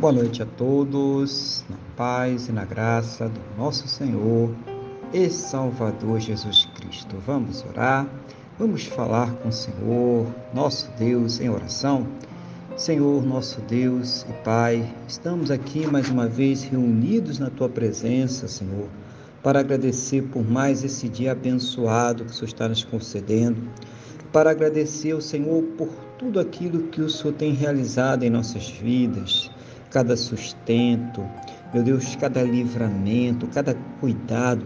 Boa noite a todos, na paz e na graça do nosso Senhor e Salvador Jesus Cristo. Vamos orar, vamos falar com o Senhor, nosso Deus, em oração. Senhor, nosso Deus e Pai, estamos aqui mais uma vez reunidos na Tua presença, Senhor, para agradecer por mais esse dia abençoado que o Senhor está nos concedendo, para agradecer ao Senhor por tudo aquilo que o Senhor tem realizado em nossas vidas cada sustento, meu Deus, cada livramento, cada cuidado,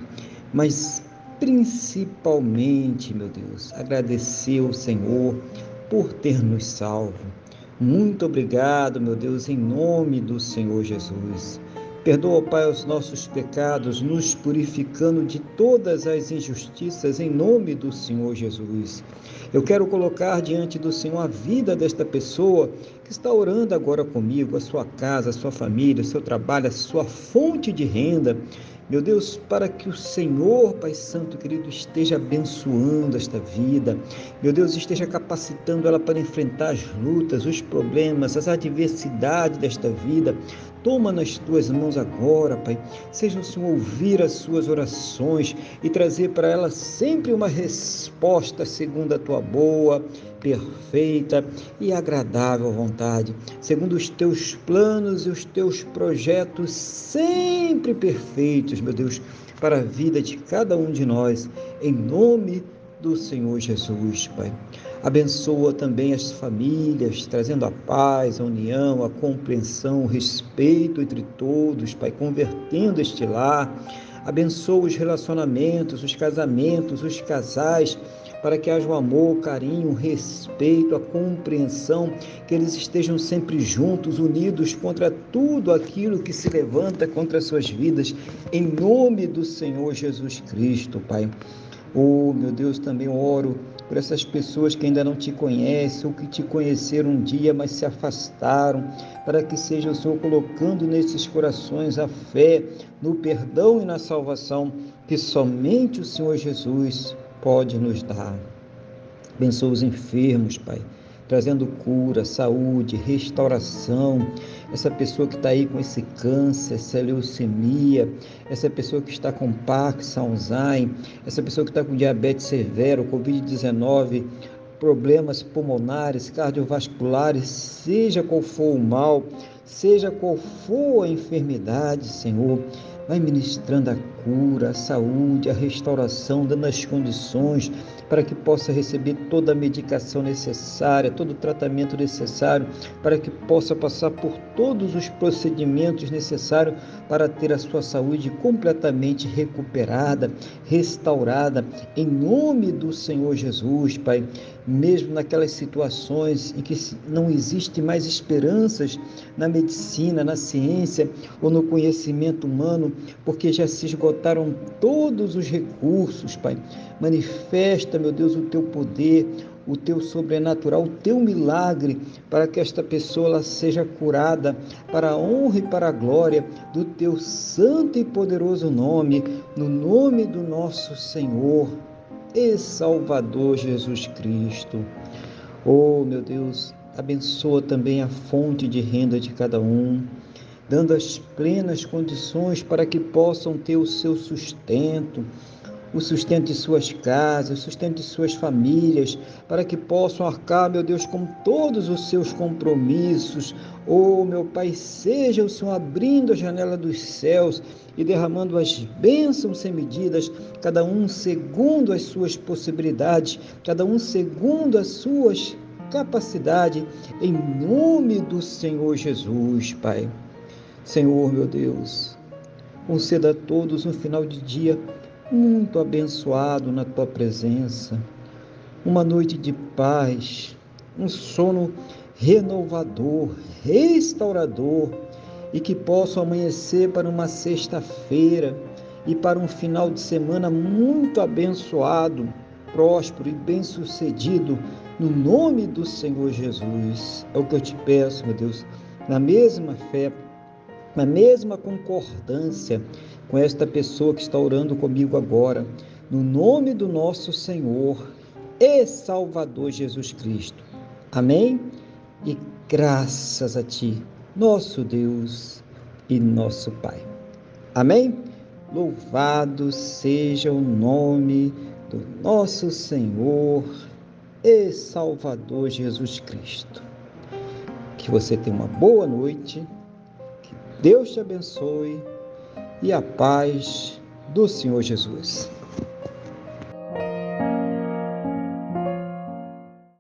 mas principalmente, meu Deus, agradecer ao Senhor por ter nos salvo. Muito obrigado, meu Deus, em nome do Senhor Jesus. Perdoa, Pai, os nossos pecados, nos purificando de todas as injustiças, em nome do Senhor Jesus. Eu quero colocar diante do Senhor a vida desta pessoa que está orando agora comigo, a sua casa, a sua família, o seu trabalho, a sua fonte de renda. Meu Deus, para que o Senhor, Pai Santo querido, esteja abençoando esta vida, meu Deus, esteja capacitando ela para enfrentar as lutas, os problemas, as adversidades desta vida. Toma nas tuas mãos agora, Pai. Seja o Senhor ouvir as suas orações e trazer para ela sempre uma resposta segundo a tua boa, perfeita e agradável vontade, segundo os teus planos e os teus projetos sempre perfeitos, meu Deus, para a vida de cada um de nós, em nome do Senhor Jesus, Pai. Abençoa também as famílias, trazendo a paz, a união, a compreensão, o respeito entre todos, Pai, convertendo este lar. Abençoa os relacionamentos, os casamentos, os casais, para que haja o amor, o carinho, o respeito, a compreensão, que eles estejam sempre juntos, unidos contra tudo aquilo que se levanta contra as suas vidas, em nome do Senhor Jesus Cristo, Pai. Oh, meu Deus, também oro por essas pessoas que ainda não te conhecem ou que te conheceram um dia, mas se afastaram, para que seja o Senhor colocando nesses corações a fé no perdão e na salvação que somente o Senhor Jesus pode nos dar. Abençoa os enfermos, Pai, trazendo cura, saúde, restauração. Essa pessoa que está aí com esse câncer, essa leucemia, essa pessoa que está com Parkinson, Alzheimer, essa pessoa que está com diabetes severo, Covid-19, problemas pulmonares, cardiovasculares, seja qual for o mal, seja qual for a enfermidade, Senhor vai ministrando a cura, a saúde, a restauração, dando as condições para que possa receber toda a medicação necessária, todo o tratamento necessário, para que possa passar por todos os procedimentos necessários para ter a sua saúde completamente recuperada, restaurada, em nome do Senhor Jesus, Pai. Mesmo naquelas situações em que não existe mais esperanças na medicina, na ciência ou no conhecimento humano, porque já se esgotaram todos os recursos, Pai. Manifesta, meu Deus, o teu poder, o teu sobrenatural, o teu milagre, para que esta pessoa ela seja curada para a honra e para a glória do teu santo e poderoso nome, no nome do nosso Senhor e Salvador Jesus Cristo. Oh, meu Deus, abençoa também a fonte de renda de cada um dando as plenas condições para que possam ter o seu sustento, o sustento de suas casas, o sustento de suas famílias, para que possam arcar, meu Deus, com todos os seus compromissos. Oh, meu Pai, seja o Senhor abrindo a janela dos céus e derramando as bênçãos sem medidas, cada um segundo as suas possibilidades, cada um segundo as suas capacidades, em nome do Senhor Jesus, Pai. Senhor, meu Deus, conceda a todos um final de dia muito abençoado na tua presença, uma noite de paz, um sono renovador, restaurador e que possa amanhecer para uma sexta-feira e para um final de semana muito abençoado, próspero e bem-sucedido, no nome do Senhor Jesus. É o que eu te peço, meu Deus, na mesma fé na mesma concordância com esta pessoa que está orando comigo agora, no nome do nosso Senhor e Salvador Jesus Cristo. Amém? E graças a Ti, nosso Deus e nosso Pai. Amém? Louvado seja o nome do nosso Senhor e Salvador Jesus Cristo. Que você tenha uma boa noite, que Deus te abençoe e a paz do Senhor Jesus.